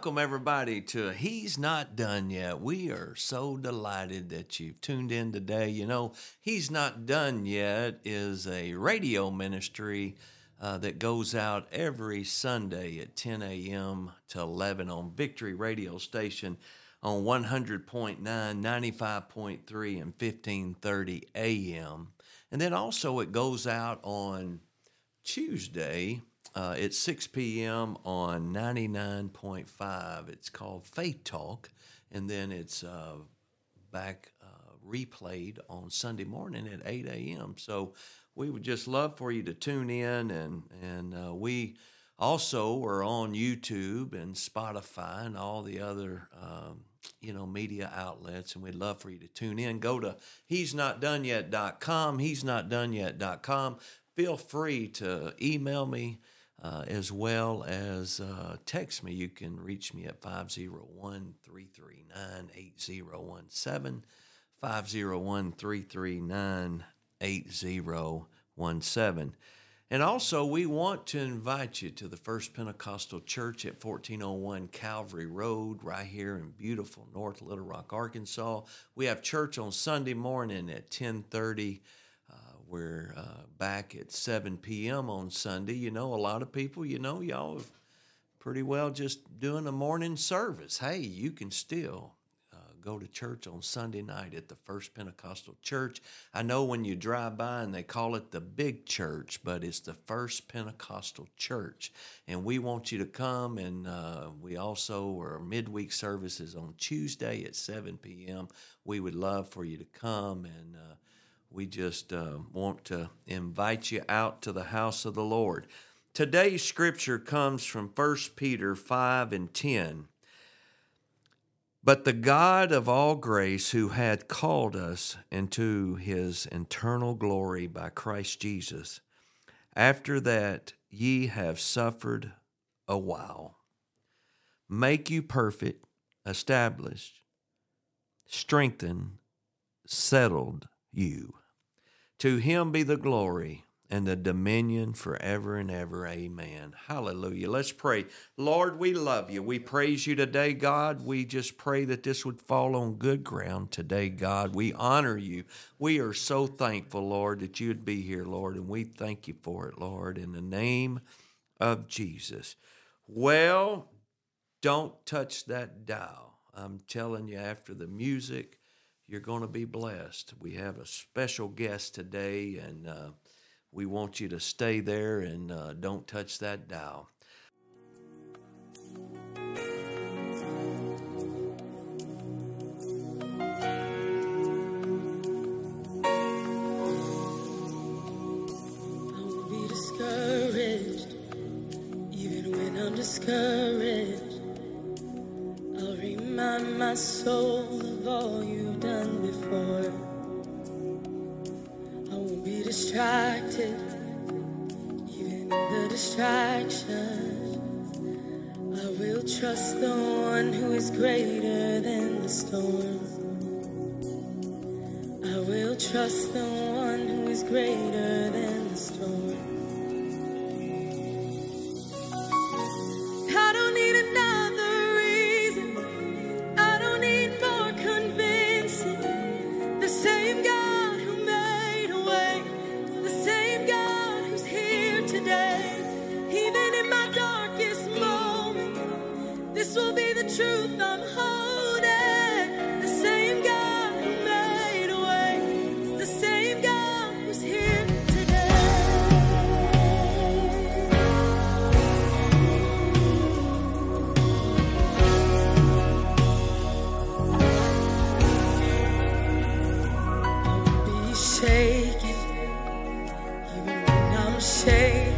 welcome everybody to He's Not Done Yet. We are so delighted that you've tuned in today. You know, He's Not Done Yet is a radio ministry uh, that goes out every Sunday at 10 a.m. to 11 on Victory Radio Station on 100.9, 95.3, and 1530 a.m. And then also it goes out on Tuesday uh, it's 6 p.m. on 99.5. It's called Faith Talk, and then it's uh, back uh, replayed on Sunday morning at 8 a.m. So we would just love for you to tune in, and and uh, we also are on YouTube and Spotify and all the other. Um, you know, media outlets, and we'd love for you to tune in. Go to he's not done yet.com, he's not done yet.com. Feel free to email me uh, as well as uh, text me. You can reach me at 501 339 8017. 501 339 8017. And also, we want to invite you to the First Pentecostal Church at 1401 Calvary Road, right here in beautiful North Little Rock, Arkansas. We have church on Sunday morning at 1030 we're uh, back at 7 p.m. on Sunday. You know, a lot of people, you know, y'all have pretty well just doing a morning service. Hey, you can still uh, go to church on Sunday night at the First Pentecostal Church. I know when you drive by and they call it the big church, but it's the First Pentecostal Church. And we want you to come, and uh, we also are midweek services on Tuesday at 7 p.m. We would love for you to come and uh, we just uh, want to invite you out to the house of the Lord. Today's scripture comes from 1 Peter 5 and 10. But the God of all grace, who had called us into his eternal glory by Christ Jesus, after that ye have suffered a while, make you perfect, established, strengthened, settled you. To him be the glory and the dominion forever and ever. Amen. Hallelujah. Let's pray. Lord, we love you. We praise you today, God. We just pray that this would fall on good ground today, God. We honor you. We are so thankful, Lord, that you'd be here, Lord, and we thank you for it, Lord, in the name of Jesus. Well, don't touch that dial. I'm telling you, after the music, you're going to be blessed. We have a special guest today, and uh, we want you to stay there and uh, don't touch that dial. discouraged. My soul of all you've done before. I won't be distracted, even in the distractions. I will trust the one who is greater than the storm. I will trust the one who is greater than the storm. shame.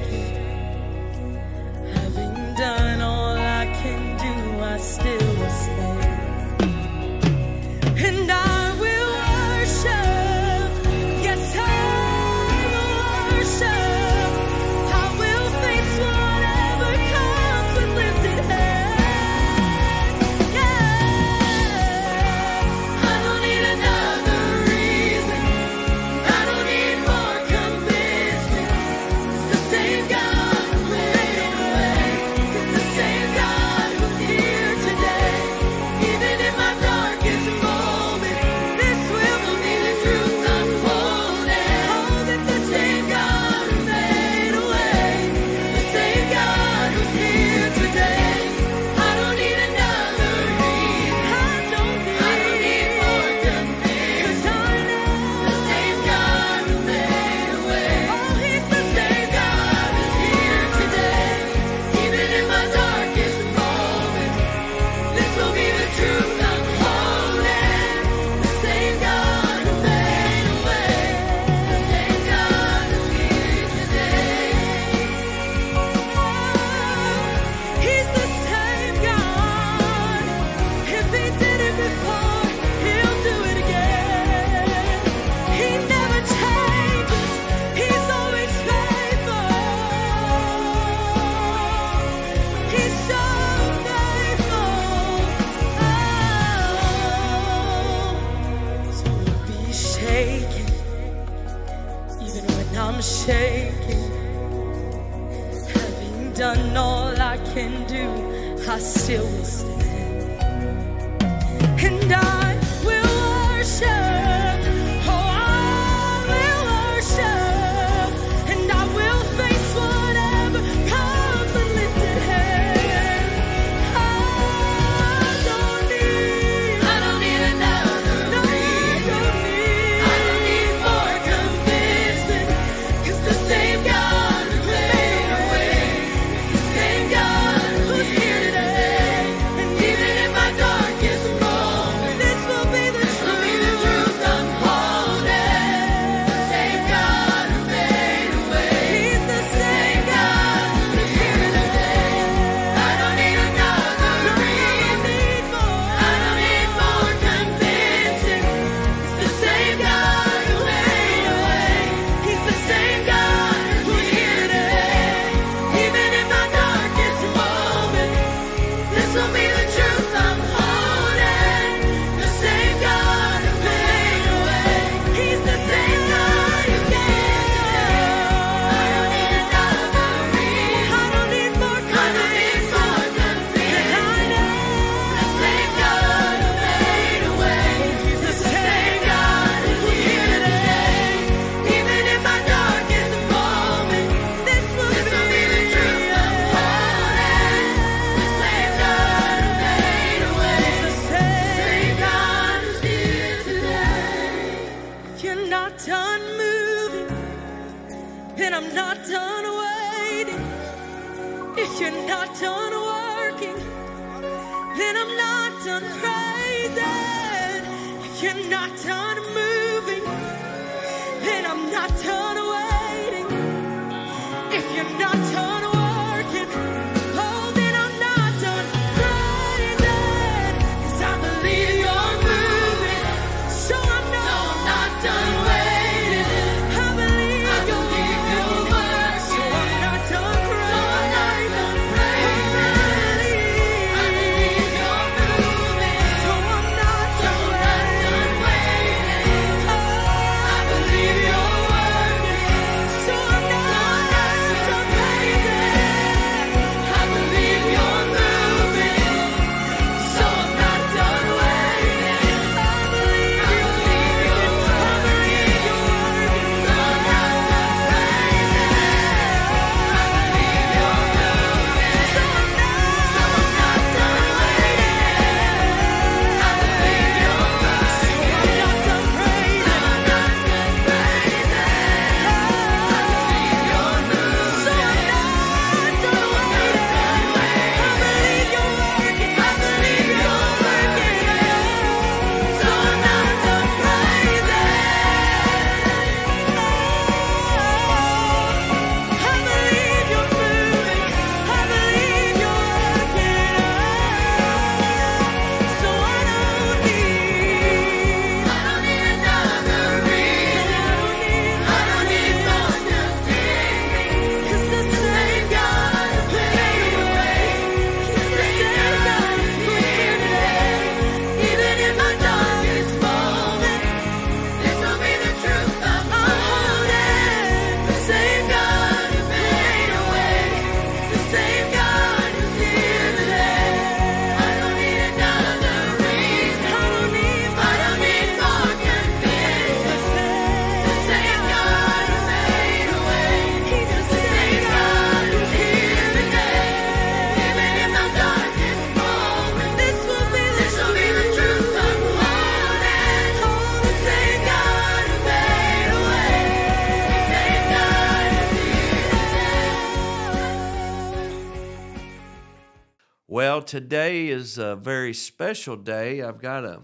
today is a very special day. I've got a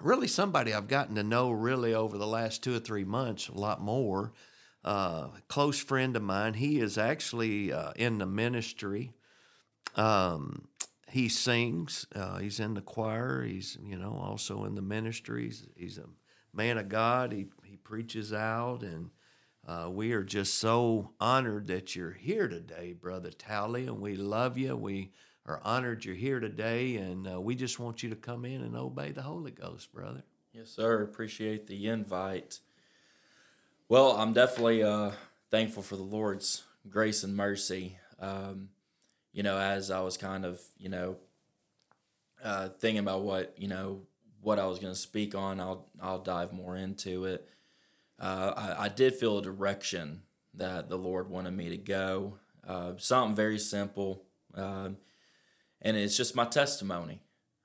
really somebody I've gotten to know really over the last two or three months, a lot more. Uh, a close friend of mine. He is actually uh, in the ministry. Um, he sings. Uh, he's in the choir. He's you know also in the ministries. He's, he's a man of God. He he preaches out, and uh, we are just so honored that you're here today, brother Talley, and we love you. We are honored you're here today, and uh, we just want you to come in and obey the Holy Ghost, brother. Yes, sir. Appreciate the invite. Well, I'm definitely uh, thankful for the Lord's grace and mercy. Um, you know, as I was kind of, you know, uh, thinking about what you know what I was going to speak on, I'll I'll dive more into it. Uh, I, I, did feel a direction that the Lord wanted me to go. Uh, something very simple. Um, and it's just my testimony.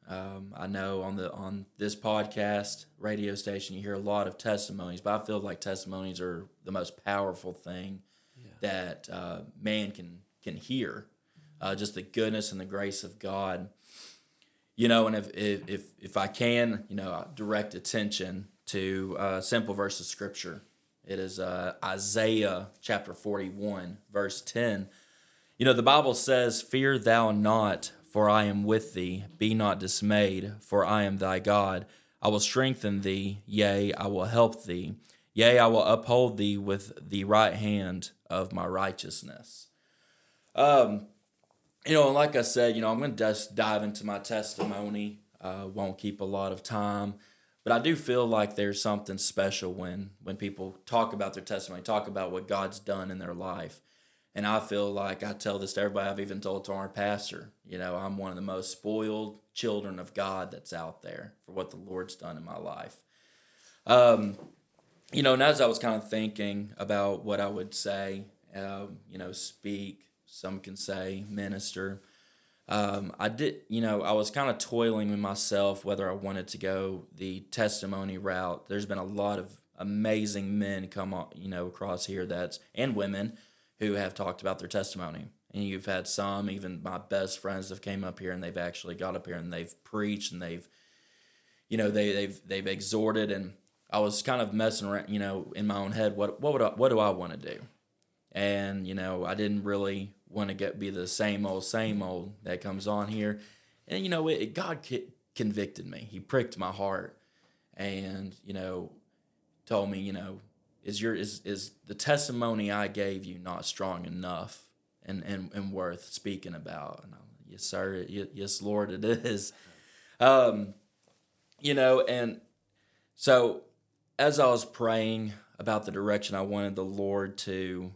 Um, I know on the on this podcast radio station you hear a lot of testimonies, but I feel like testimonies are the most powerful thing that uh, man can can hear. Uh, just the goodness and the grace of God, you know. And if if if, if I can, you know, direct attention to a simple verse of scripture. It is uh, Isaiah chapter forty one, verse ten. You know, the Bible says, "Fear thou not." For I am with thee. Be not dismayed, for I am thy God. I will strengthen thee, yea, I will help thee. Yea, I will uphold thee with the right hand of my righteousness. Um, you know, like I said, you know, I'm going to just dive into my testimony. Uh, won't keep a lot of time, but I do feel like there's something special when when people talk about their testimony, talk about what God's done in their life. And I feel like I tell this to everybody. I've even told to our pastor. You know, I'm one of the most spoiled children of God that's out there for what the Lord's done in my life. Um, you know, and as I was kind of thinking about what I would say, um, you know, speak, some can say minister. Um, I did, you know, I was kind of toiling with myself whether I wanted to go the testimony route. There's been a lot of amazing men come on, you know, across here that's and women who have talked about their testimony. And you've had some, even my best friends have came up here and they've actually got up here and they've preached and they've, you know, they, they've they've exhorted and I was kind of messing around, you know, in my own head, what what would I, what do I want to do? And you know, I didn't really want to get be the same old same old that comes on here, and you know, it, God convicted me. He pricked my heart, and you know, told me, you know, is your is is the testimony I gave you not strong enough and and, and worth speaking about? And I'm, yes, sir. Yes, Lord, it is. Um, you know, and so as I was praying about the direction I wanted the Lord to,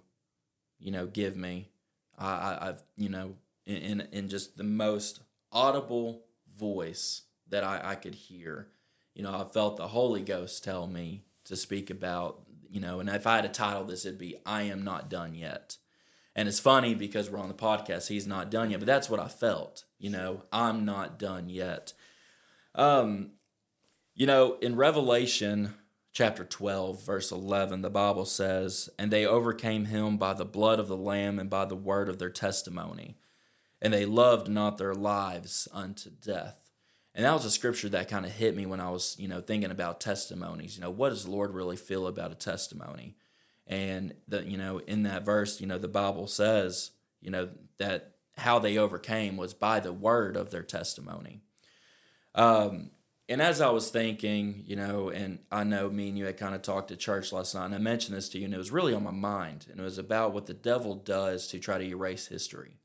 you know, give me, I, I I've you know in in just the most audible voice that I, I could hear. You know, I felt the Holy Ghost tell me to speak about you know, and if I had a title this, it'd be I Am Not Done Yet. And it's funny because we're on the podcast, he's not done yet, but that's what I felt, you know, I'm not done yet. Um, you know, in Revelation chapter 12, verse 11, the Bible says, And they overcame him by the blood of the Lamb and by the word of their testimony, and they loved not their lives unto death. And that was a scripture that kind of hit me when I was, you know, thinking about testimonies. You know, what does the Lord really feel about a testimony? And the, you know, in that verse, you know, the Bible says, you know, that how they overcame was by the word of their testimony. Um, and as I was thinking, you know, and I know me and you had kind of talked at church last night, and I mentioned this to you, and it was really on my mind, and it was about what the devil does to try to erase history.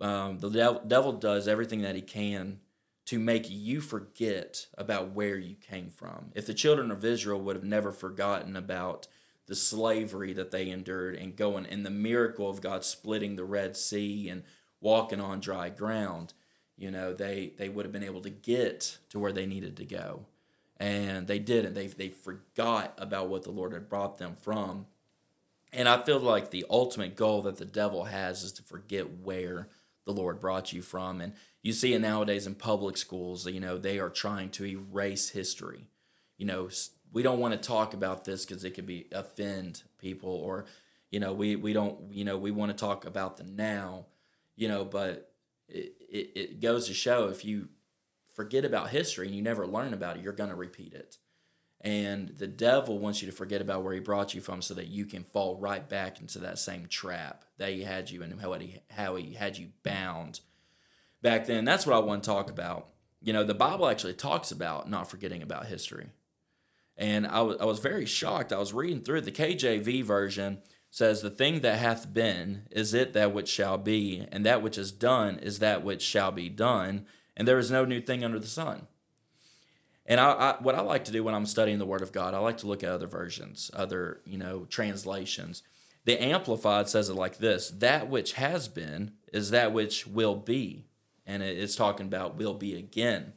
Um, the devil does everything that he can to make you forget about where you came from. If the children of Israel would have never forgotten about the slavery that they endured and going and the miracle of God splitting the Red Sea and walking on dry ground, you know, they they would have been able to get to where they needed to go. And they didn't. They they forgot about what the Lord had brought them from. And I feel like the ultimate goal that the devil has is to forget where the Lord brought you from. And you see it nowadays in public schools, you know, they are trying to erase history. You know, we don't want to talk about this because it could be offend people or, you know, we, we don't, you know, we want to talk about the now, you know, but it, it, it goes to show if you forget about history and you never learn about it, you're going to repeat it. And the devil wants you to forget about where he brought you from so that you can fall right back into that same trap that he had you and how he, how he had you bound back then. That's what I want to talk about. You know, the Bible actually talks about not forgetting about history. And I was, I was very shocked. I was reading through. The KJV version says, The thing that hath been is it that which shall be, and that which is done is that which shall be done, and there is no new thing under the sun. And I, I, what I like to do when I'm studying the Word of God, I like to look at other versions, other you know translations. The Amplified says it like this: "That which has been is that which will be," and it's talking about will be again.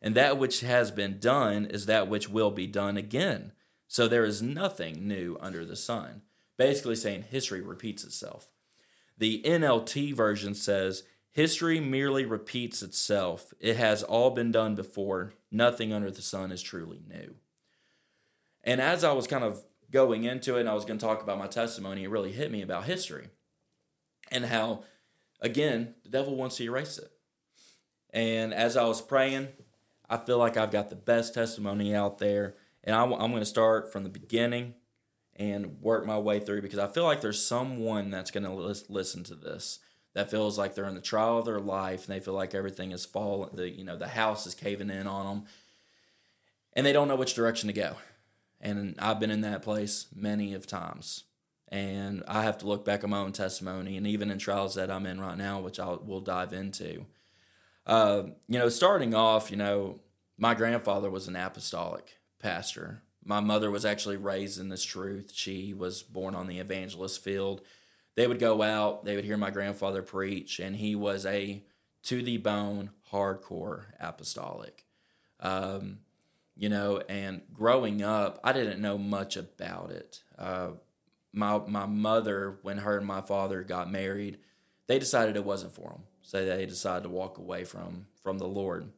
And that which has been done is that which will be done again. So there is nothing new under the sun. Basically, saying history repeats itself. The NLT version says history merely repeats itself. It has all been done before. Nothing under the sun is truly new. And as I was kind of going into it and I was going to talk about my testimony, it really hit me about history and how, again, the devil wants to erase it. And as I was praying, I feel like I've got the best testimony out there. And I, am going to start from the beginning and work my way through because I feel like there's someone that's going to lis- listen to this that feels like they're in the trial of their life and they feel like everything is falling, the you know the house is caving in on them, and they don't know which direction to go. And I've been in that place many of times, and I have to look back on my own testimony, and even in trials that I'm in right now, which I will dive into. Uh, you know, starting off, you know, my grandfather was an apostolic pastor. My mother was actually raised in this truth. She was born on the evangelist field. They would go out, they would hear my grandfather preach, and he was a to the bone, hardcore apostolic. Um, you know, and growing up, I didn't know much about it. Uh, my my mother, when her and my father got married, they decided it wasn't for them, so they decided to walk away from from the Lord.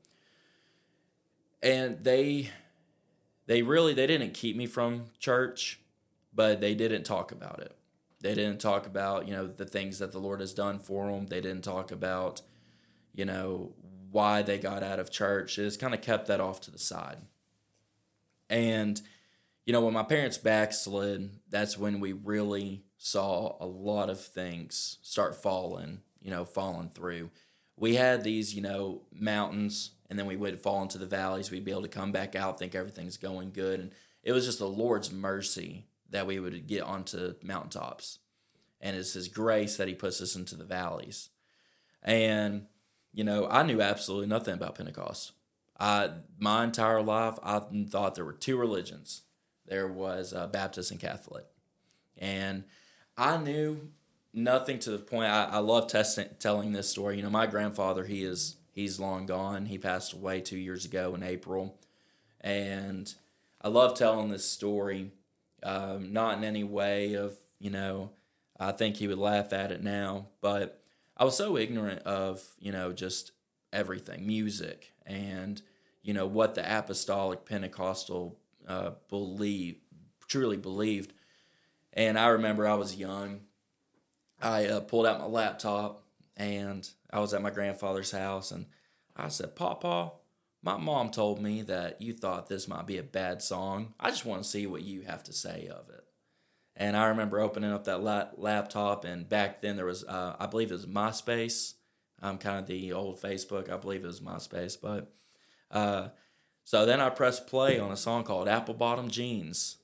And they they really they didn't keep me from church, but they didn't talk about it. They didn't talk about you know the things that the Lord has done for them. They didn't talk about you know why they got out of church. It just kind of kept that off to the side. And you know when my parents backslid, that's when we really saw a lot of things start falling. You know, falling through. We had these you know mountains and then we would fall into the valleys. We'd be able to come back out, think everything's going good, and it was just the Lord's mercy that we would get onto mountaintops, and it's His grace that He puts us into the valleys. And you know, I knew absolutely nothing about Pentecost. I my entire life, I thought there were two religions. There was uh, Baptist and Catholic, and I knew nothing to the point. I, I love testing, telling this story. You know, my grandfather, he is he's long gone. He passed away two years ago in April, and I love telling this story. Um, not in any way of you know, I think he would laugh at it now, but I was so ignorant of you know just everything, music, and you know what the apostolic Pentecostal uh, believe truly believed. And I remember I was young. I uh, pulled out my laptop and I was at my grandfather's house and I said, Papa, my mom told me that you thought this might be a bad song. I just want to see what you have to say of it. And I remember opening up that la- laptop, and back then there was, uh, I believe it was MySpace. I'm kind of the old Facebook. I believe it was MySpace. But uh, so then I pressed play on a song called Apple Bottom Jeans.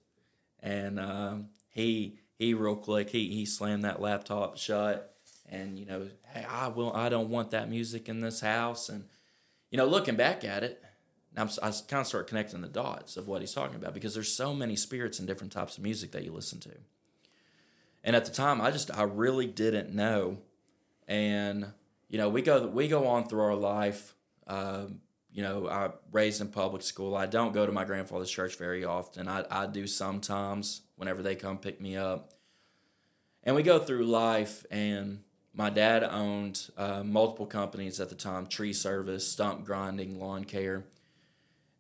And um, he, he real quick, he, he slammed that laptop shut and, you know, hey, I will, I don't want that music in this house. And, you know, looking back at it, I'm, I kind of start connecting the dots of what he's talking about because there's so many spirits and different types of music that you listen to. And at the time, I just I really didn't know, and you know we go we go on through our life. Um, you know, I raised in public school. I don't go to my grandfather's church very often. I I do sometimes whenever they come pick me up, and we go through life and my dad owned uh, multiple companies at the time tree service stump grinding lawn care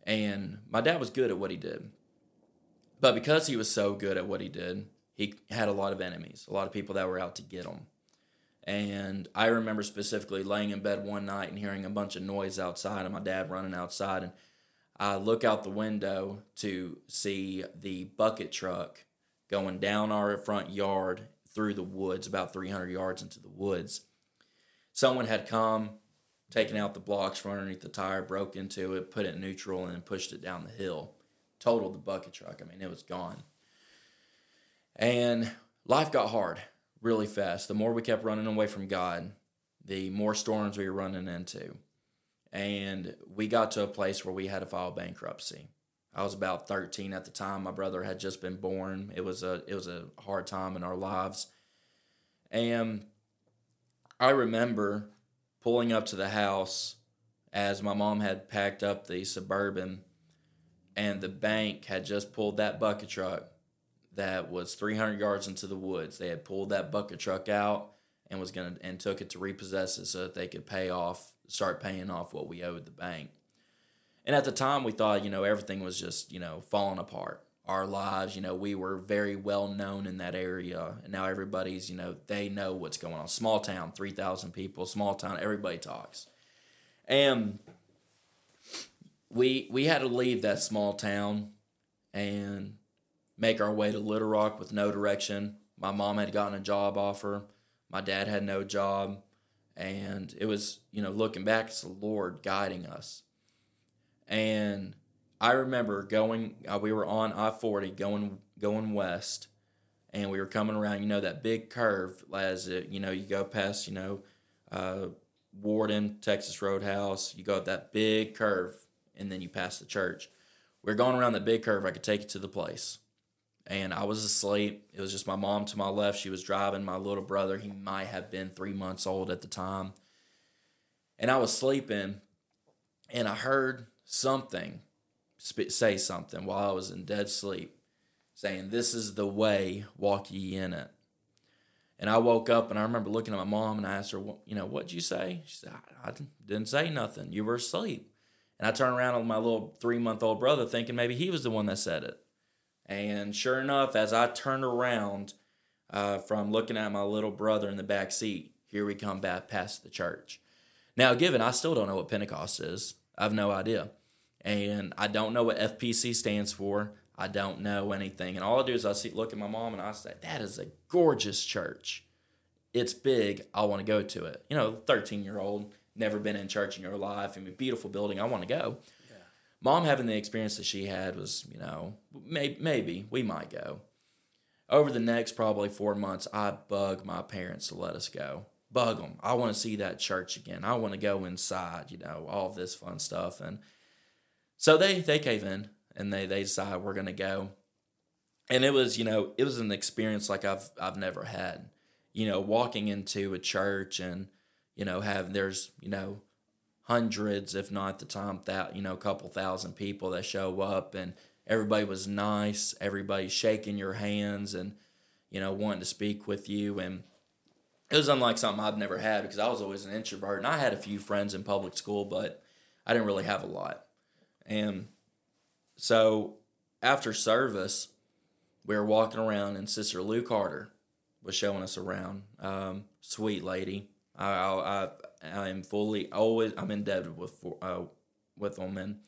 and my dad was good at what he did but because he was so good at what he did he had a lot of enemies a lot of people that were out to get him and i remember specifically laying in bed one night and hearing a bunch of noise outside and my dad running outside and i look out the window to see the bucket truck going down our front yard through the woods, about 300 yards into the woods. Someone had come, taken out the blocks from underneath the tire, broke into it, put it in neutral, and pushed it down the hill. Totaled the bucket truck. I mean, it was gone. And life got hard really fast. The more we kept running away from God, the more storms we were running into. and we got to a place where we had to file bankruptcy. I was about 13 at the time. My brother had just been born. It was a it was a hard time in our lives. And I remember pulling up to the house as my mom had packed up the suburban and the bank had just pulled that bucket truck that was 300 yards into the woods. They had pulled that bucket truck out and was going to and took it to repossess it so that they could pay off start paying off what we owed the bank. And at the time we thought, you know, everything was just, you know, falling apart. Our lives, you know, we were very well known in that area and now everybody's, you know, they know what's going on. Small town, 3,000 people, small town, everybody talks. And we we had to leave that small town and make our way to Little Rock with no direction. My mom had gotten a job offer. My dad had no job. And it was, you know, looking back, it's the Lord guiding us. And I remember going, uh, we were on I 40 going, going west. And we were coming around, you know, that big curve as it, you know, you go past, you know, uh, Warden, Texas Roadhouse. You go up that big curve and then you pass the church. We are going around that big curve. I could take you to the place and I was asleep. It was just my mom to my left. She was driving my little brother. He might have been three months old at the time. And I was sleeping, and I heard something sp- say something while I was in dead sleep, saying, This is the way, walk ye in it. And I woke up and I remember looking at my mom and I asked her, well, You know, what'd you say? She said, I, I didn't say nothing. You were asleep. And I turned around on my little three month old brother thinking maybe he was the one that said it. And sure enough, as I turned around uh, from looking at my little brother in the back seat, here we come back past the church. Now, given I still don't know what Pentecost is, I have no idea. And I don't know what FPC stands for. I don't know anything. And all I do is I see, look at my mom and I say, that is a gorgeous church. It's big. I want to go to it. You know, 13 year old, never been in church in your life. I mean, beautiful building. I want to go mom having the experience that she had was, you know, maybe, maybe we might go. Over the next probably four months, I bug my parents to let us go. Bug them. I want to see that church again. I want to go inside, you know, all this fun stuff. And so they, they cave in and they, they decide we're going to go. And it was, you know, it was an experience like I've, I've never had, you know, walking into a church and, you know, have, there's, you know, hundreds, if not the time that you know, a couple thousand people that show up, and everybody was nice. Everybody shaking your hands and you know wanting to speak with you, and it was unlike something I've never had because I was always an introvert, and I had a few friends in public school, but I didn't really have a lot. And so after service, we were walking around, and Sister Lou Carter was showing us around. Um, sweet lady. I, I, I am fully always I'm indebted with uh, with them. And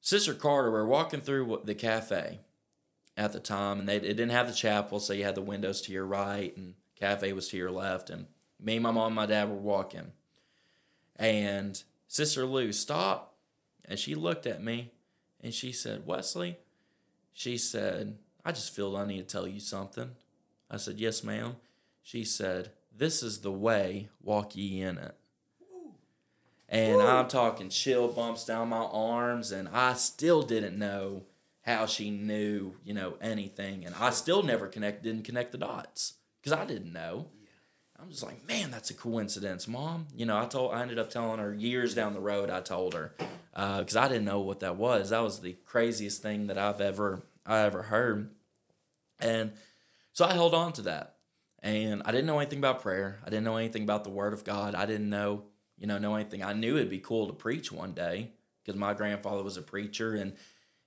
Sister Carter, we're walking through the cafe at the time, and they it didn't have the chapel, so you had the windows to your right, and cafe was to your left. And me, my mom, and my dad were walking, and Sister Lou stopped, and she looked at me, and she said, "Wesley," she said, "I just feel I need to tell you something." I said, "Yes, ma'am." She said, this is the way, walk ye in it. And Woo. I'm talking chill bumps down my arms, and I still didn't know how she knew, you know, anything. And I still never connect, didn't connect the dots because I didn't know. I'm just like, man, that's a coincidence, mom. You know, I told, I ended up telling her years down the road. I told her because uh, I didn't know what that was. That was the craziest thing that I've ever, I ever heard, and so I held on to that and I didn't know anything about prayer. I didn't know anything about the Word of God. I didn't know, you know, know anything. I knew it'd be cool to preach one day because my grandfather was a preacher, and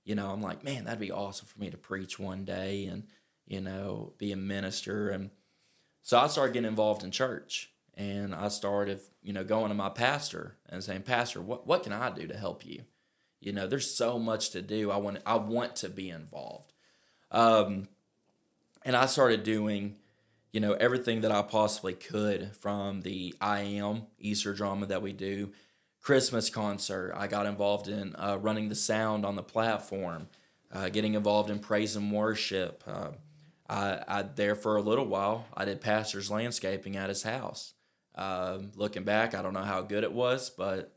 you know, I'm like, man, that'd be awesome for me to preach one day and you know, be a minister. And so I started getting involved in church, and I started, you know, going to my pastor and saying, Pastor, what what can I do to help you? You know, there's so much to do. I want I want to be involved. Um, and I started doing you know, everything that I possibly could from the I Am Easter drama that we do, Christmas concert. I got involved in uh, running the sound on the platform, uh, getting involved in praise and worship. Uh, I, I there for a little while. I did pastor's landscaping at his house. Um, looking back, I don't know how good it was, but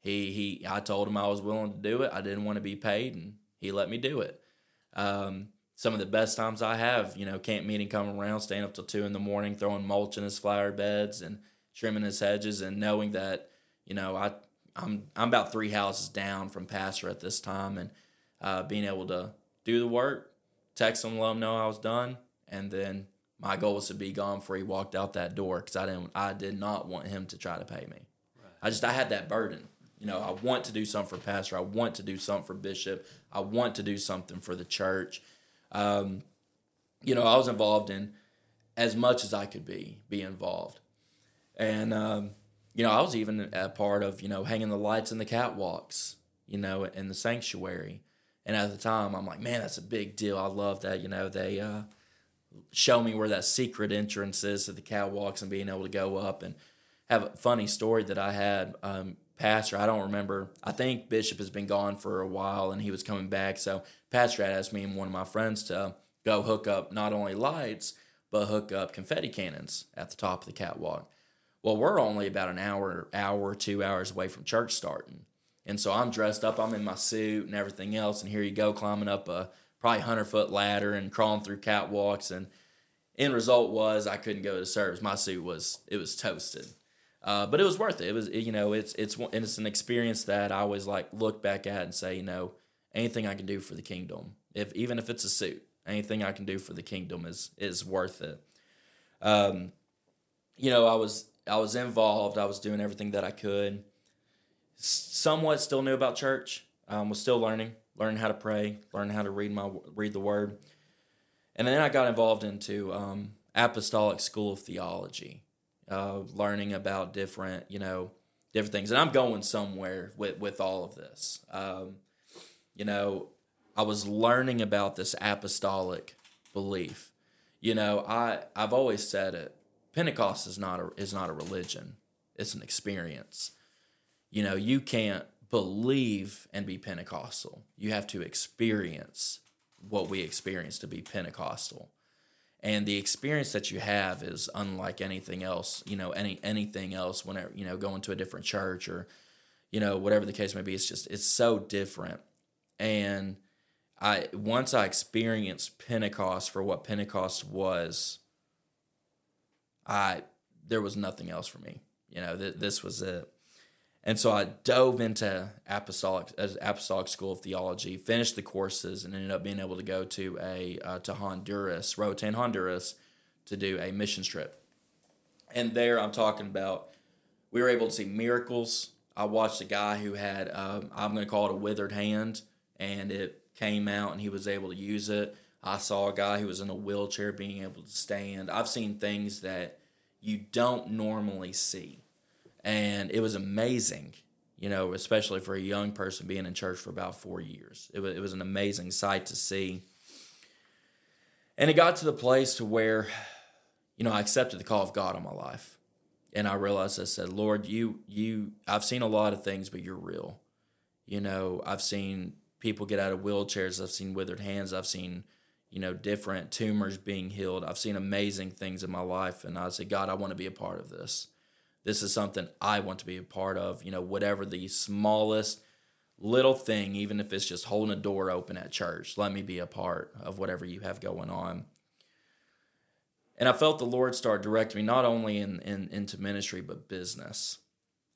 He he I told him I was willing to do it. I didn't want to be paid and he let me do it. Um, some of the best times I have, you know, camp meeting coming around, staying up till two in the morning, throwing mulch in his flower beds and trimming his hedges and knowing that, you know, I I'm I'm about three houses down from pastor at this time and uh, being able to do the work, text him, let him know I was done, and then my goal was to be gone before he walked out that door because I didn't I did not want him to try to pay me. I just I had that burden. You know, I want to do something for pastor. I want to do something for bishop. I want to do something for the church. Um, you know, I was involved in as much as I could be be involved, and um, you know, I was even a part of you know hanging the lights in the catwalks. You know, in the sanctuary. And at the time, I'm like, man, that's a big deal. I love that. You know, they uh, show me where that secret entrance is to the catwalks and being able to go up and have a funny story that I had. Um, pastor, I don't remember. I think Bishop has been gone for a while and he was coming back. So Pastor had asked me and one of my friends to go hook up not only lights but hook up confetti cannons at the top of the catwalk. Well, we're only about an hour, hour, two hours away from church starting. And so I'm dressed up, I'm in my suit and everything else, and here you go climbing up a probably hundred foot ladder and crawling through catwalks. And end result was I couldn't go to service. My suit was it was toasted, uh, but it was worth it. It was you know it's it's and it's an experience that I always like look back at and say you know anything I can do for the kingdom, if even if it's a suit, anything I can do for the kingdom is is worth it. Um, you know I was I was involved. I was doing everything that I could somewhat still knew about church. Um, was still learning, learning how to pray, learning how to read my read the word, and then I got involved into um, apostolic school of theology, uh, learning about different you know different things. And I'm going somewhere with with all of this. Um, you know, I was learning about this apostolic belief. You know, I I've always said it. Pentecost is not a is not a religion. It's an experience you know, you can't believe and be Pentecostal. You have to experience what we experience to be Pentecostal. And the experience that you have is unlike anything else, you know, any anything else whenever, you know, going to a different church or, you know, whatever the case may be. It's just it's so different. And I once I experienced Pentecost for what Pentecost was, I there was nothing else for me. You know, th- this was it. And so I dove into apostolic as apostolic school of theology, finished the courses, and ended up being able to go to a uh, to Honduras, Roatan, Honduras, to do a mission trip. And there, I'm talking about we were able to see miracles. I watched a guy who had um, I'm going to call it a withered hand, and it came out, and he was able to use it. I saw a guy who was in a wheelchair being able to stand. I've seen things that you don't normally see and it was amazing you know especially for a young person being in church for about four years. It was, it was an amazing sight to see. And it got to the place to where you know i accepted the call of god on my life. And i realized i said lord you you i've seen a lot of things but you're real. You know i've seen people get out of wheelchairs. I've seen withered hands. I've seen you know different tumors being healed. I've seen amazing things in my life. And i said god i want to be a part of this this is something I want to be a part of. You know, whatever the smallest little thing, even if it's just holding a door open at church, let me be a part of whatever you have going on. And I felt the Lord start directing me not only in, in into ministry but business.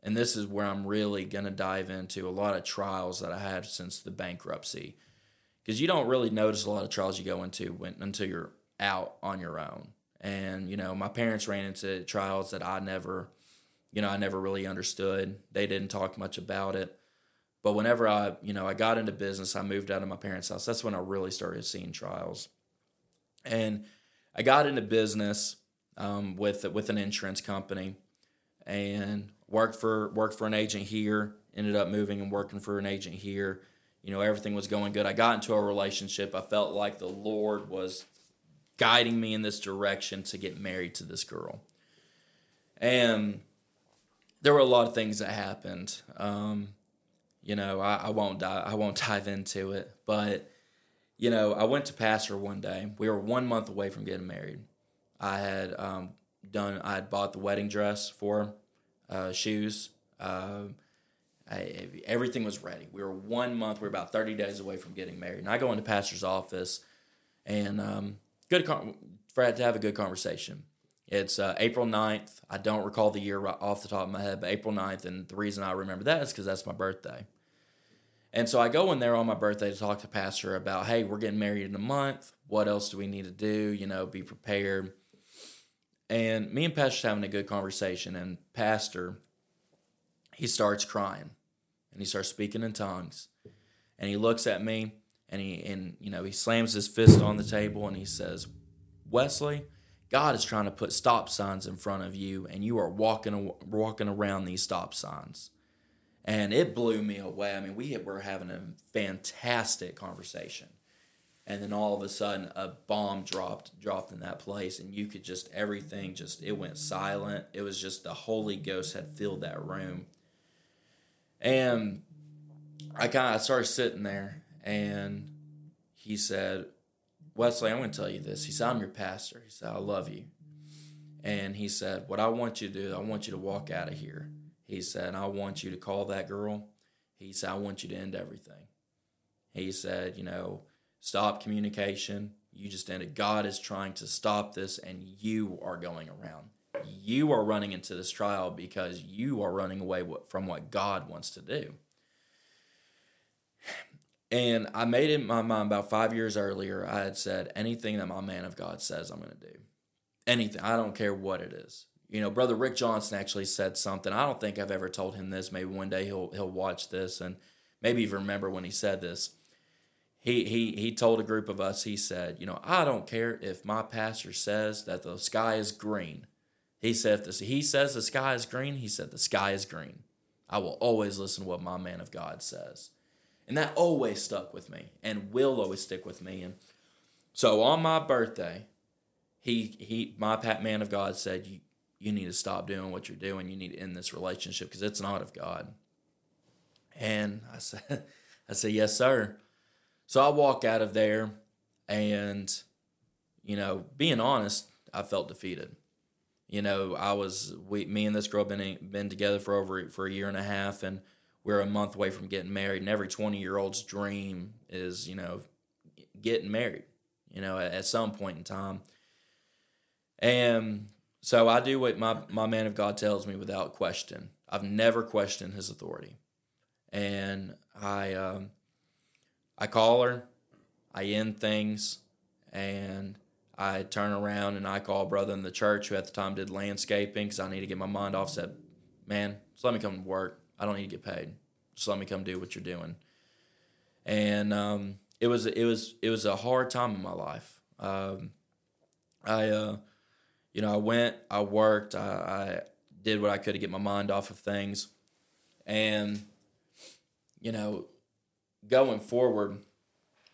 And this is where I'm really gonna dive into a lot of trials that I had since the bankruptcy. Because you don't really notice a lot of trials you go into when, until you're out on your own. And, you know, my parents ran into trials that I never you know, I never really understood. They didn't talk much about it. But whenever I, you know, I got into business, I moved out of my parents' house. That's when I really started seeing trials. And I got into business um, with with an insurance company, and worked for worked for an agent here. Ended up moving and working for an agent here. You know, everything was going good. I got into a relationship. I felt like the Lord was guiding me in this direction to get married to this girl. And there were a lot of things that happened. Um, you know, I, I won't di- I won't dive into it, but you know, I went to pastor one day. We were one month away from getting married. I had um, done. I had bought the wedding dress for uh, shoes. Uh, I, everything was ready. We were one month. We were about thirty days away from getting married. And I go into pastor's office, and um, good con- for to have a good conversation. It's uh, April 9th. I don't recall the year right off the top of my head, but April 9th. And the reason I remember that is because that's my birthday. And so I go in there on my birthday to talk to Pastor about, hey, we're getting married in a month. What else do we need to do? You know, be prepared. And me and Pastor's having a good conversation, and Pastor, he starts crying, and he starts speaking in tongues, and he looks at me, and he and you know he slams his fist on the table, and he says, Wesley, God is trying to put stop signs in front of you, and you are walking walking around these stop signs. And it blew me away. I mean, we were having a fantastic conversation, and then all of a sudden, a bomb dropped dropped in that place, and you could just everything just it went silent. It was just the Holy Ghost had filled that room, and I kind of started sitting there, and he said, Wesley, I'm going to tell you this. He said, I'm your pastor. He said, I love you. And he said, What I want you to do, I want you to walk out of here. He said, I want you to call that girl. He said, I want you to end everything. He said, You know, stop communication. You just ended. God is trying to stop this, and you are going around. You are running into this trial because you are running away from what God wants to do. And I made it in my mind about five years earlier. I had said, anything that my man of God says, I'm going to do. Anything. I don't care what it is. You know, brother Rick Johnson actually said something. I don't think I've ever told him this. Maybe one day he'll he'll watch this and maybe even remember when he said this. He he he told a group of us. He said, you know, I don't care if my pastor says that the sky is green. He said, if he says the sky is green, he said the sky is green. I will always listen to what my man of God says. And that always stuck with me and will always stick with me. And so on my birthday, he he my pat man of God said, You you need to stop doing what you're doing. You need to end this relationship because it's not of God. And I said, I said, Yes, sir. So I walk out of there and, you know, being honest, I felt defeated. You know, I was we me and this girl been been together for over for a year and a half and we're a month away from getting married and every 20 year old's dream is you know getting married you know at, at, some point in time. And so i do what my, my man of god tells me without question. I've never questioned his authority. And i um, i call her i end things and i turn around and i call a brother in the church who at the time did landscaping because i need to get my mind off said man just let me come to work I don't need to get paid. Just let me come do what you're doing. And um, it was it was it was a hard time in my life. Um, I uh, you know I went, I worked, I, I did what I could to get my mind off of things, and you know going forward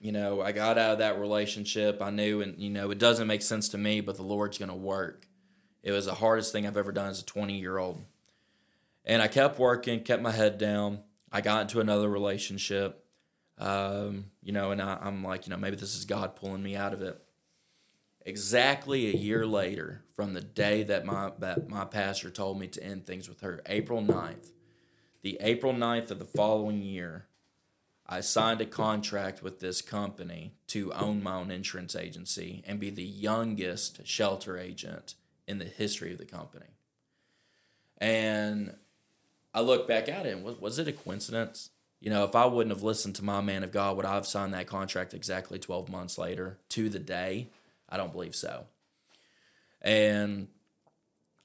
you know, I got out of that relationship. I knew, and you know, it doesn't make sense to me, but the Lord's going to work. It was the hardest thing I've ever done as a 20 year old. And I kept working, kept my head down. I got into another relationship, um, you know, and I, I'm like, you know, maybe this is God pulling me out of it. Exactly a year later, from the day that my that my pastor told me to end things with her, April 9th, the April 9th of the following year, I signed a contract with this company to own my own insurance agency and be the youngest shelter agent in the history of the company. And I look back at it and was, was it a coincidence? You know, if I wouldn't have listened to my man of God, would I have signed that contract exactly 12 months later to the day? I don't believe so. And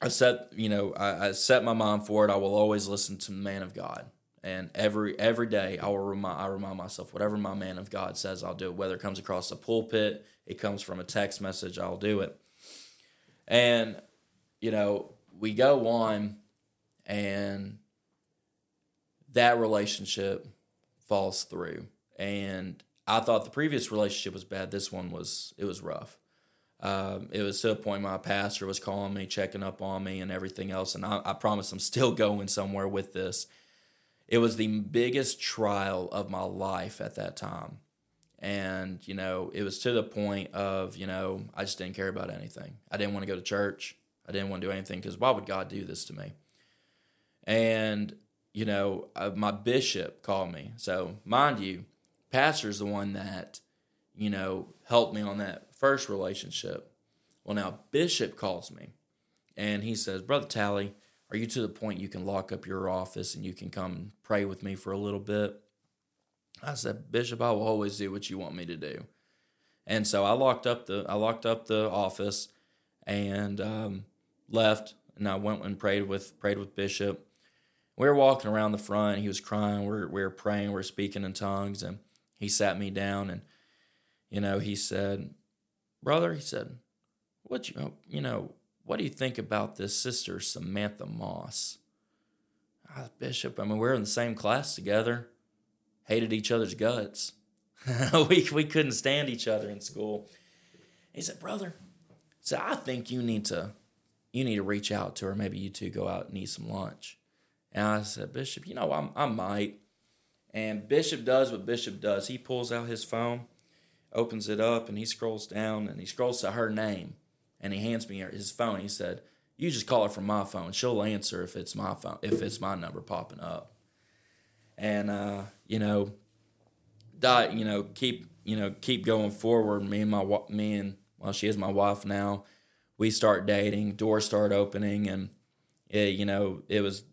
I set, you know, I, I set my mind for it. I will always listen to the man of God. And every every day I will remind I remind myself whatever my man of God says I'll do it. Whether it comes across the pulpit, it comes from a text message, I'll do it. And, you know, we go on and that relationship falls through. And I thought the previous relationship was bad. This one was it was rough. Um, it was to a point my pastor was calling me, checking up on me, and everything else. And I, I promise I'm still going somewhere with this. It was the biggest trial of my life at that time. And, you know, it was to the point of, you know, I just didn't care about anything. I didn't want to go to church. I didn't want to do anything because why would God do this to me? And you know, uh, my bishop called me. So, mind you, pastor's the one that, you know, helped me on that first relationship. Well, now bishop calls me and he says, Brother Talley, are you to the point you can lock up your office and you can come pray with me for a little bit? I said, Bishop, I will always do what you want me to do. And so I locked up the I locked up the office and um, left and I went and prayed with prayed with Bishop. We were walking around the front. He was crying. We are we were praying. We were speaking in tongues, and he sat me down and you know he said, "Brother," he said, "What you oh, you know what do you think about this sister Samantha Moss?" I Bishop, I mean, we are in the same class together, hated each other's guts. we we couldn't stand each other in school. He said, "Brother," so I think you need to you need to reach out to her. Maybe you two go out and eat some lunch. And I said, Bishop, you know, I'm, I might. And Bishop does what Bishop does. He pulls out his phone, opens it up, and he scrolls down and he scrolls to her name. And he hands me his phone. He said, You just call her from my phone. She'll answer if it's my phone, if it's my number popping up. And uh, you know, die, you know, keep you know, keep going forward. Me and my me and well, she is my wife now we start dating, doors start opening, and it, you know, it was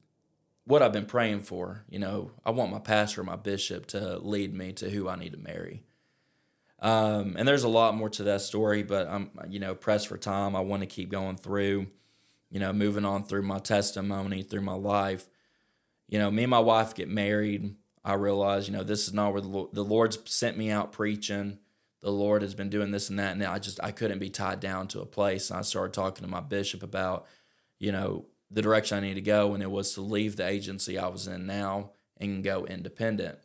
what I've been praying for. You know, I want my pastor, my bishop, to lead me to who I need to marry. Um, and there's a lot more to that story, but I'm, you know, pressed for time. I want to keep going through, you know, moving on through my testimony, through my life. You know, me and my wife get married. I realize, you know, this is not where the, Lord, the Lord's sent me out preaching the Lord has been doing this and that. And I just, I couldn't be tied down to a place. And I started talking to my bishop about, you know, the direction I needed to go. And it was to leave the agency I was in now and go independent.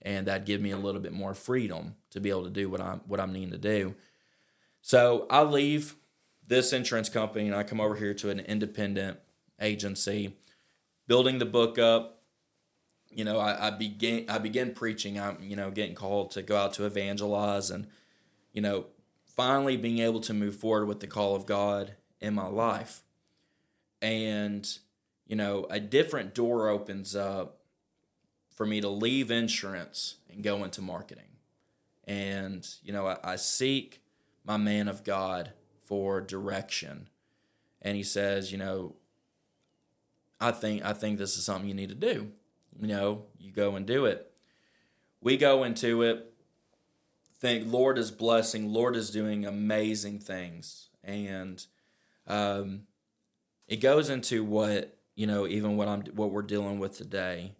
And that'd give me a little bit more freedom to be able to do what I'm, what I'm needing to do. So I leave this insurance company and I come over here to an independent agency, building the book up. You know, I, I I began preaching. I'm you know getting called to go out to evangelize and you know, finally being able to move forward with the call of God in my life. And, you know, a different door opens up for me to leave insurance and go into marketing. And, you know, I, I seek my man of God for direction. And he says, you know, I think I think this is something you need to do. You know, you go and do it. We go into it think Lord is blessing, Lord is doing amazing things, and um, it goes into what you know, even what I'm what we're dealing with today,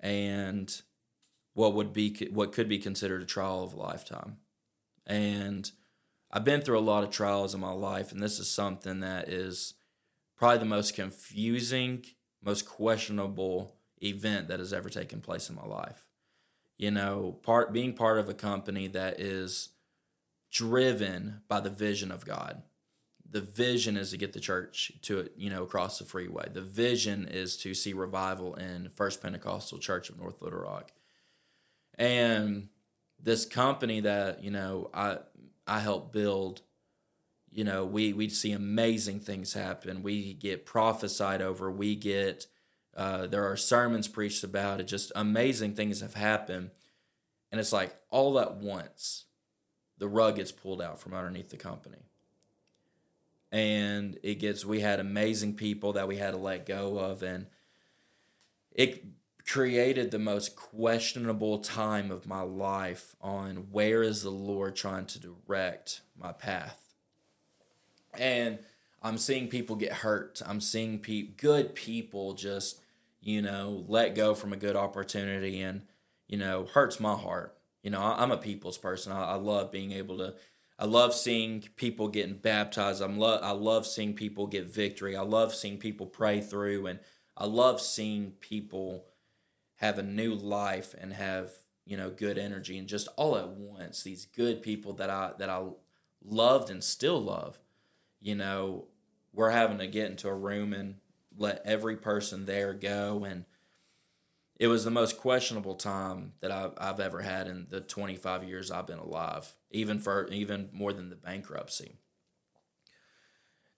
and what would be what could be considered a trial of a lifetime, and I've been through a lot of trials in my life, and this is something that is probably the most confusing, most questionable event that has ever taken place in my life you know, part being part of a company that is driven by the vision of God. The vision is to get the church to you know across the freeway. The vision is to see revival in First Pentecostal Church of North Little Rock. And this company that, you know, I I help build, you know, we we see amazing things happen. We get prophesied over, we get uh, there are sermons preached about it. Just amazing things have happened. And it's like all at once, the rug gets pulled out from underneath the company. And it gets, we had amazing people that we had to let go of. And it created the most questionable time of my life on where is the Lord trying to direct my path. And I'm seeing people get hurt. I'm seeing pe- good people just you know, let go from a good opportunity and, you know, hurts my heart. You know, I'm a people's person. I, I love being able to, I love seeing people getting baptized. I'm lo- I love seeing people get victory. I love seeing people pray through and I love seeing people have a new life and have, you know, good energy and just all at once these good people that I that I loved and still love. You know, we're having to get into a room and let every person there go and it was the most questionable time that I've, I've ever had in the 25 years I've been alive, even for even more than the bankruptcy.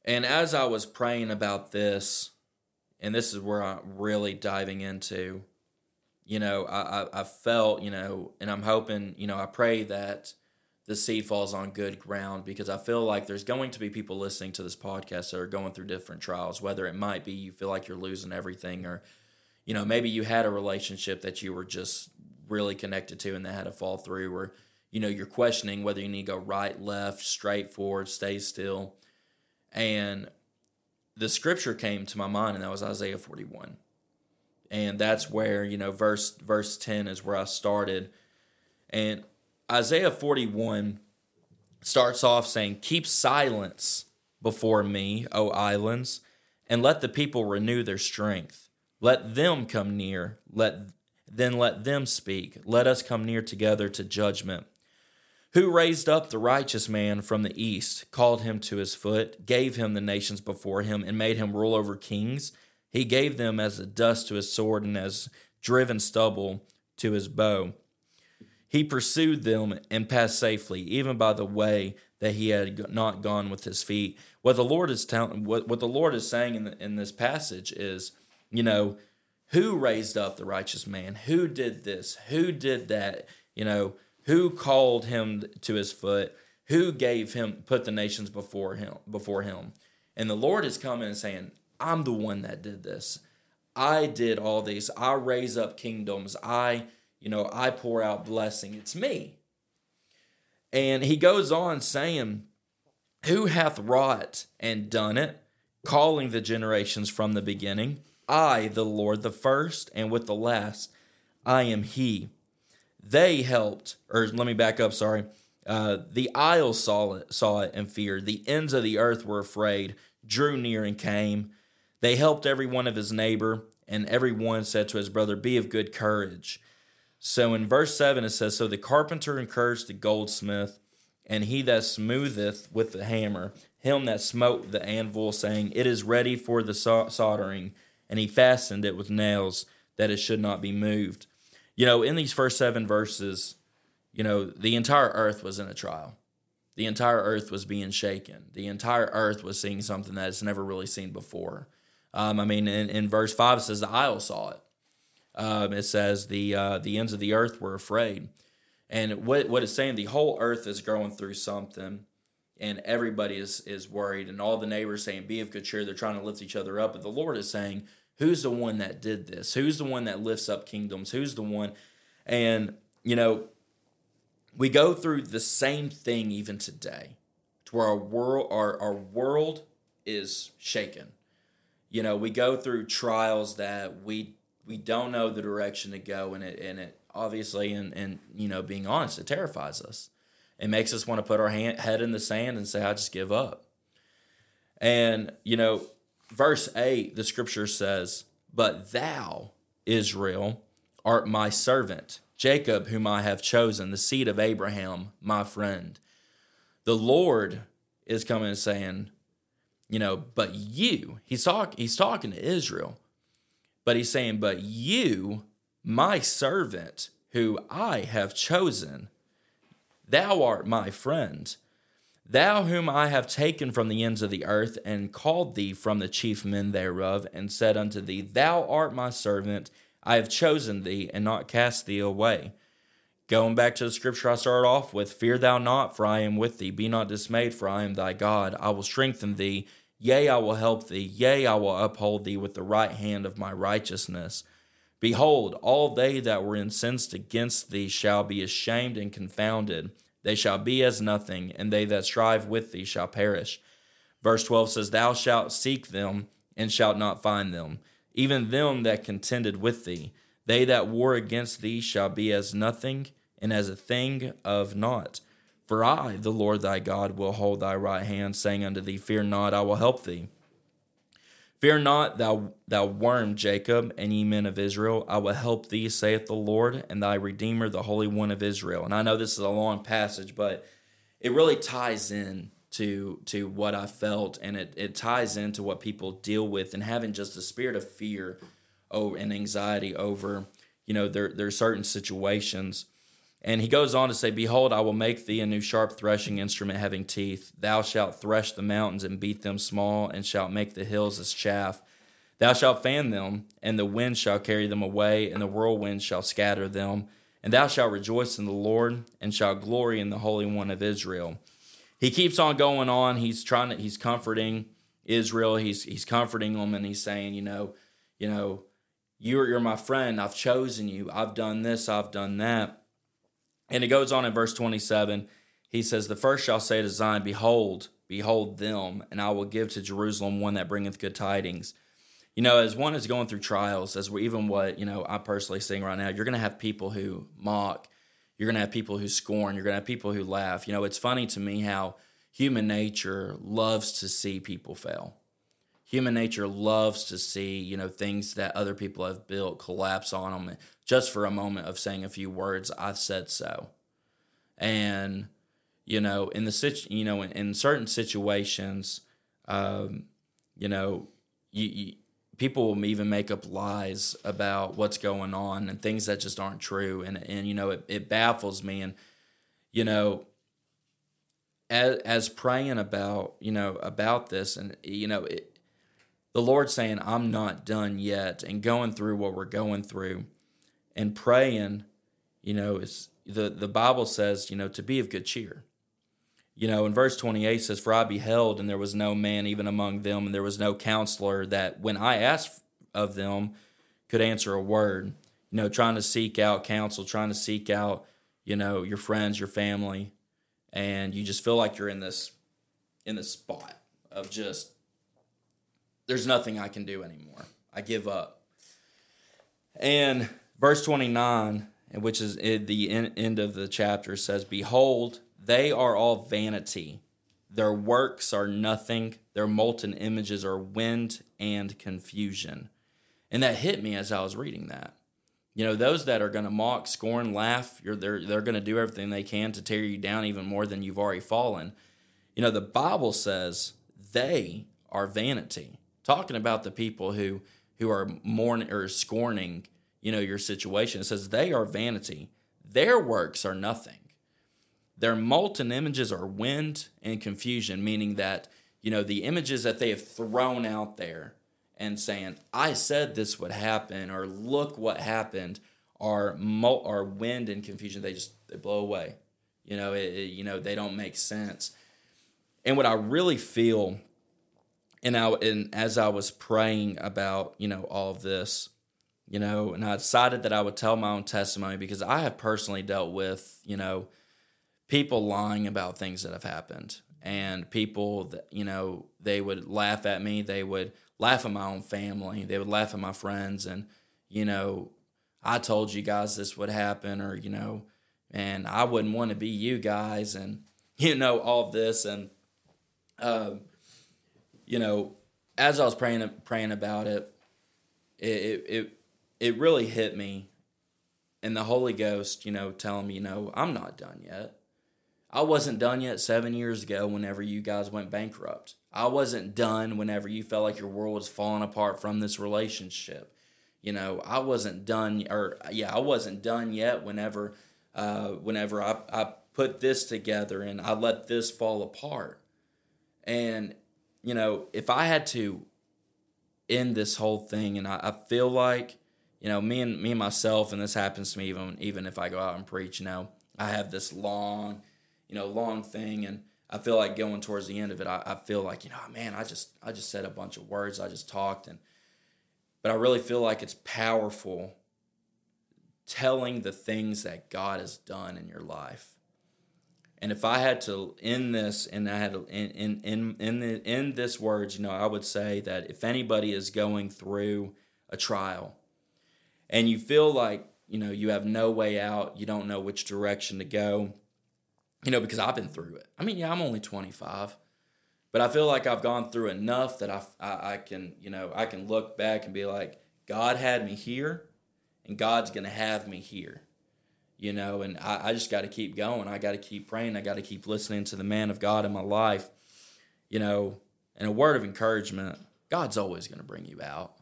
And as I was praying about this, and this is where I'm really diving into. You know, I, I I felt you know, and I'm hoping you know, I pray that the seed falls on good ground because I feel like there's going to be people listening to this podcast that are going through different trials. Whether it might be you feel like you're losing everything, or you know, maybe you had a relationship that you were just really connected to and that had to fall through, or you know, you're questioning whether you need to go right, left, straight forward, stay still. And the scripture came to my mind, and that was Isaiah 41. And that's where, you know, verse verse 10 is where I started. And Isaiah 41 starts off saying, Keep silence before me, O islands, and let the people renew their strength. Let them come near, let then let them speak. Let us come near together to judgment. Who raised up the righteous man from the east, called him to his foot, gave him the nations before him, and made him rule over kings? He gave them as the dust to his sword, and as driven stubble to his bow. He pursued them and passed safely, even by the way that he had not gone with his feet. What the Lord is telling, what, what the Lord is saying in, the, in this passage is, you know, who raised up the righteous man? Who did this? Who did that? You know, who called him to his foot? Who gave him put the nations before him before him? And the Lord is coming and saying, I'm the one that did this. I did all these. I raise up kingdoms. I, you know, I pour out blessing. It's me. And he goes on saying, Who hath wrought and done it, calling the generations from the beginning? I, the Lord, the first, and with the last, I am he. They helped, or let me back up, sorry. Uh, the isles saw it, saw it and feared. The ends of the earth were afraid, drew near and came. They helped every one of his neighbor, and every one said to his brother, Be of good courage. So in verse 7 it says, So the carpenter encouraged the goldsmith, and he that smootheth with the hammer, him that smote the anvil, saying, It is ready for the soldering. And he fastened it with nails, that it should not be moved. You know, in these first seven verses, you know, the entire earth was in a trial. The entire earth was being shaken. The entire earth was seeing something that it's never really seen before. Um, I mean, in, in verse 5, it says the isle saw it. Um, it says the uh, the ends of the earth were afraid. And what, what it's saying, the whole earth is going through something, and everybody is, is worried, and all the neighbors saying, Be of good cheer. They're trying to lift each other up. But the Lord is saying, Who's the one that did this? Who's the one that lifts up kingdoms? Who's the one? And, you know, we go through the same thing even today to where our world our, our world is shaken you know we go through trials that we we don't know the direction to go and it and it obviously and and you know being honest it terrifies us it makes us want to put our hand, head in the sand and say i just give up and you know verse 8 the scripture says but thou israel art my servant jacob whom i have chosen the seed of abraham my friend. The lord is coming and saying you know but you he's talking he's talking to israel but he's saying but you my servant who i have chosen thou art my friend thou whom i have taken from the ends of the earth and called thee from the chief men thereof and said unto thee thou art my servant i have chosen thee and not cast thee away Going back to the scripture I started off with, fear thou not, for I am with thee. Be not dismayed, for I am thy God. I will strengthen thee. Yea, I will help thee. Yea, I will uphold thee with the right hand of my righteousness. Behold, all they that were incensed against thee shall be ashamed and confounded. They shall be as nothing, and they that strive with thee shall perish. Verse 12 says, Thou shalt seek them, and shalt not find them, even them that contended with thee. They that war against thee shall be as nothing, and as a thing of naught. For I, the Lord thy God, will hold thy right hand, saying unto thee, Fear not, I will help thee. Fear not, thou, thou worm Jacob, and ye men of Israel, I will help thee, saith the Lord, and thy Redeemer, the Holy One of Israel. And I know this is a long passage, but it really ties in to to what I felt, and it, it ties into what people deal with, and having just a spirit of fear oh, and anxiety over, you know, there, there are certain situations and he goes on to say, Behold, I will make thee a new sharp threshing instrument having teeth. Thou shalt thresh the mountains and beat them small, and shalt make the hills as chaff. Thou shalt fan them, and the wind shall carry them away, and the whirlwind shall scatter them. And thou shalt rejoice in the Lord, and shalt glory in the Holy One of Israel. He keeps on going on. He's trying to, he's comforting Israel. He's he's comforting them, and he's saying, you know, you know, you're you're my friend. I've chosen you. I've done this. I've done that. And it goes on in verse 27. He says, The first shall say to Zion, Behold, behold them, and I will give to Jerusalem one that bringeth good tidings. You know, as one is going through trials, as we even what, you know, I'm personally seeing right now, you're going to have people who mock, you're going to have people who scorn, you're going to have people who laugh. You know, it's funny to me how human nature loves to see people fail. Human nature loves to see, you know, things that other people have built collapse on them just for a moment of saying a few words, I've said so. And, you know, in the situ- you know, in, in certain situations, um, you know, you, you people will even make up lies about what's going on and things that just aren't true and and you know it, it baffles me and you know as, as praying about you know about this and you know it, the lord saying i'm not done yet and going through what we're going through and praying you know is the the bible says you know to be of good cheer you know, in verse 28 says, For I beheld, and there was no man even among them, and there was no counselor that when I asked of them could answer a word. You know, trying to seek out counsel, trying to seek out, you know, your friends, your family, and you just feel like you're in this in this spot of just there's nothing I can do anymore. I give up. And verse 29, which is the end of the chapter, says, Behold, they are all vanity. Their works are nothing. Their molten images are wind and confusion. And that hit me as I was reading that. You know, those that are going to mock, scorn, laugh, they're, they're going to do everything they can to tear you down even more than you've already fallen. You know, the Bible says they are vanity. Talking about the people who who are mourning or scorning, you know, your situation. It says they are vanity. Their works are nothing. Their molten images are wind and confusion, meaning that, you know, the images that they have thrown out there and saying, I said this would happen, or look what happened, are, mo- are wind and confusion. They just they blow away. You know, it, it- you know, they don't make sense. And what I really feel, and I and as I was praying about, you know, all of this, you know, and I decided that I would tell my own testimony because I have personally dealt with, you know, people lying about things that have happened and people that you know they would laugh at me. They would laugh at my own family. They would laugh at my friends. And you know i told you guys this would happen or you know and i wouldn't want to be you guys and you know all of this. And um you know as i was praying praying about it it it it, really hit me and the holy ghost you know telling me you know i'm not done yet I wasn't done yet seven years ago whenever you guys went bankrupt. I wasn't done whenever you felt like your world was falling apart from this relationship. You know, I wasn't done, or yeah, I wasn't done yet whenever, uh, whenever I, I put this together and I let this fall apart. And, you know, if I had to end this whole thing, and I, I feel like, you know, me and me and myself, and this happens to me even even if I go out and preach, you know, I have this long, you know, long thing, and I feel like going towards the end of it, I, I feel like, you know, man, I just I just said a bunch of words, I just talked, and but I really feel like it's powerful telling the things that God has done in your life. And if I had to end this, and I had to the, in this words, you know, I would say that if anybody is going through a trial, and you feel like you know you have no way out, you don't know which direction to go, you know, because I've been through it. I mean, yeah, I'm only 25, but I feel like I've gone through enough that I, I, I can, you know, I can look back and be like, God had me here, and God's gonna have me here, you know, and I, I just got to keep going. I got to keep praying. I got to keep listening to the man of God in my life, you know, and a word of encouragement. God's always gonna bring you out.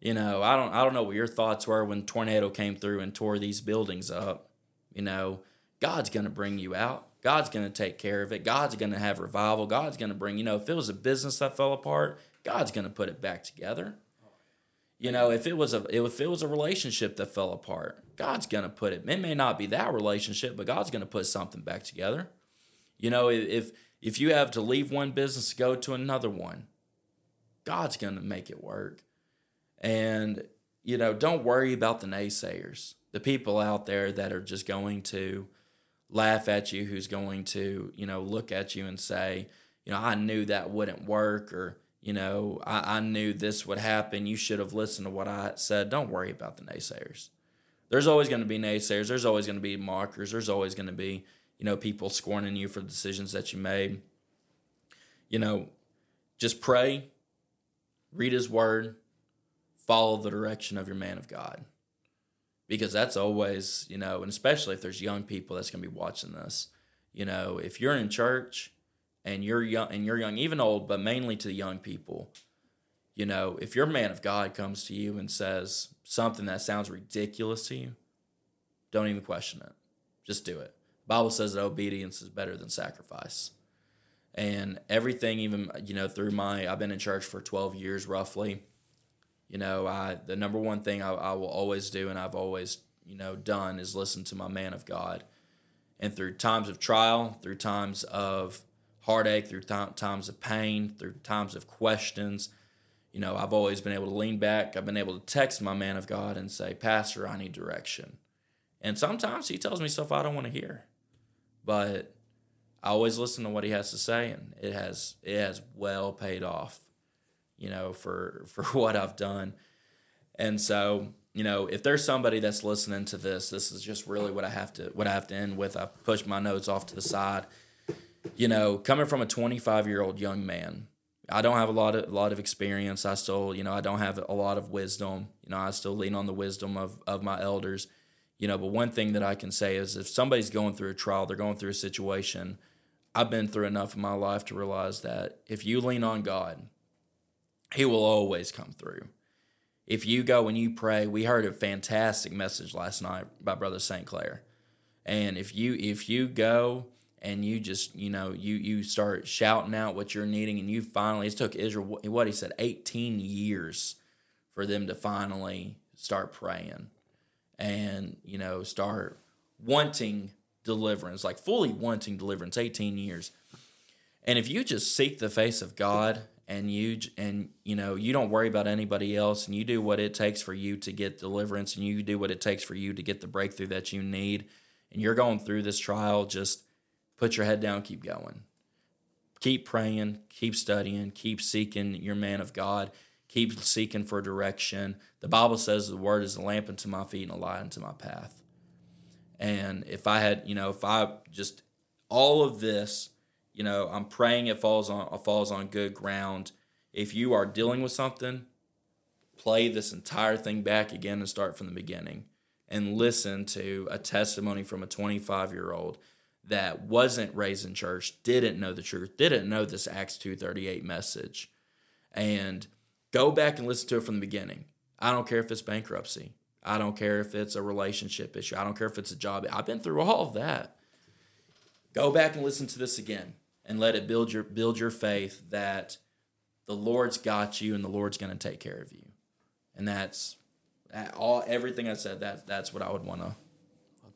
You know, I don't, I don't know what your thoughts were when tornado came through and tore these buildings up. You know, God's going to bring you out. God's going to take care of it. God's going to have revival. God's going to bring, you know, if it was a business that fell apart, God's going to put it back together. You know, if it was a if it was a relationship that fell apart, God's gonna put it. It may not be that relationship, but God's gonna put something back together. You know, if if you have to leave one business to go to another one, God's gonna make it work. And you know, don't worry about the naysayers, the people out there that are just going to laugh at you, who's going to, you know, look at you and say, you know, I knew that wouldn't work, or, you know, I, I knew this would happen. You should have listened to what I said. Don't worry about the naysayers. There's always going to be naysayers. There's always going to be mockers. There's always going to be, you know, people scorning you for the decisions that you made. You know, just pray, read his word, follow the direction of your man of God. Because that's always, you know, and especially if there's young people that's going to be watching this. You know, if you're in church and you're young and you're young, even old, but mainly to the young people, you know, if your man of God comes to you and says something that sounds ridiculous to you, don't even question it. Just do it. Bible says that obedience is better than sacrifice. And everything, even you know, through my I've been in church for 12 years roughly you know, I the number one thing I, I will always do and I've always, you know, done is listen to my man of God. And through times of trial, through times of heartache, through th- times of pain, through times of questions, you know, I've always been able to lean back. I've been able to text my man of God and say, Pastor, I need direction. And sometimes he tells me stuff I don't want to hear. But I always listen to what he has to say and it has it has well paid off you know, for for what I've done. And so, you know, if there's somebody that's listening to this, this is just really what I have to what I have to end with. I've pushed my notes off to the side. You know, coming from a 25 year old young man, I don't have a lot of a lot of experience. I still, you know, I don't have a lot of wisdom. You know, I still lean on the wisdom of of my elders. You know, but one thing that I can say is if somebody's going through a trial, they're going through a situation. I've been through enough in my life to realize that if you lean on God, he will always come through. If you go and you pray, we heard a fantastic message last night by Brother St. Clair. And if you if you go and you just, you know, you you start shouting out what you're needing and you finally it took Israel what he said 18 years for them to finally start praying and, you know, start wanting deliverance, like fully wanting deliverance 18 years. And if you just seek the face of God and you and you know you don't worry about anybody else and you do what it takes for you to get deliverance and you do what it takes for you to get the breakthrough that you need and you're going through this trial just put your head down keep going. Keep praying keep studying keep seeking your man of god. Keep seeking for direction. The bible says the word is a lamp unto my feet and a light unto my path. And if i had you know if i just all of this you know, I'm praying it falls on it falls on good ground. If you are dealing with something, play this entire thing back again and start from the beginning and listen to a testimony from a 25 year old that wasn't raised in church, didn't know the truth, didn't know this Acts 238 message. And go back and listen to it from the beginning. I don't care if it's bankruptcy. I don't care if it's a relationship issue. I don't care if it's a job. I've been through all of that. Go back and listen to this again and let it build your build your faith that the Lord's got you and the Lord's going to take care of you. And that's all everything I said that that's what I would want to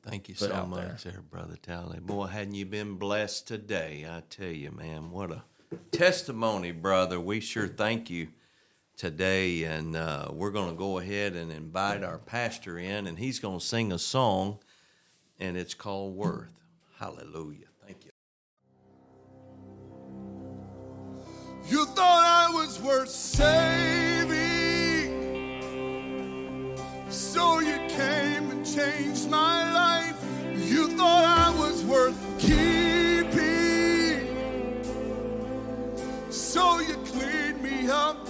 thank you put so out much, there. brother Talley. Boy, hadn't you been blessed today? I tell you, man, what a testimony, brother. We sure thank you today, and uh, we're going to go ahead and invite our pastor in, and he's going to sing a song, and it's called "Worth." Hallelujah. Thank you. You thought I was worth saving, so you came and changed my life. You thought I was worth keeping, so you cleaned me up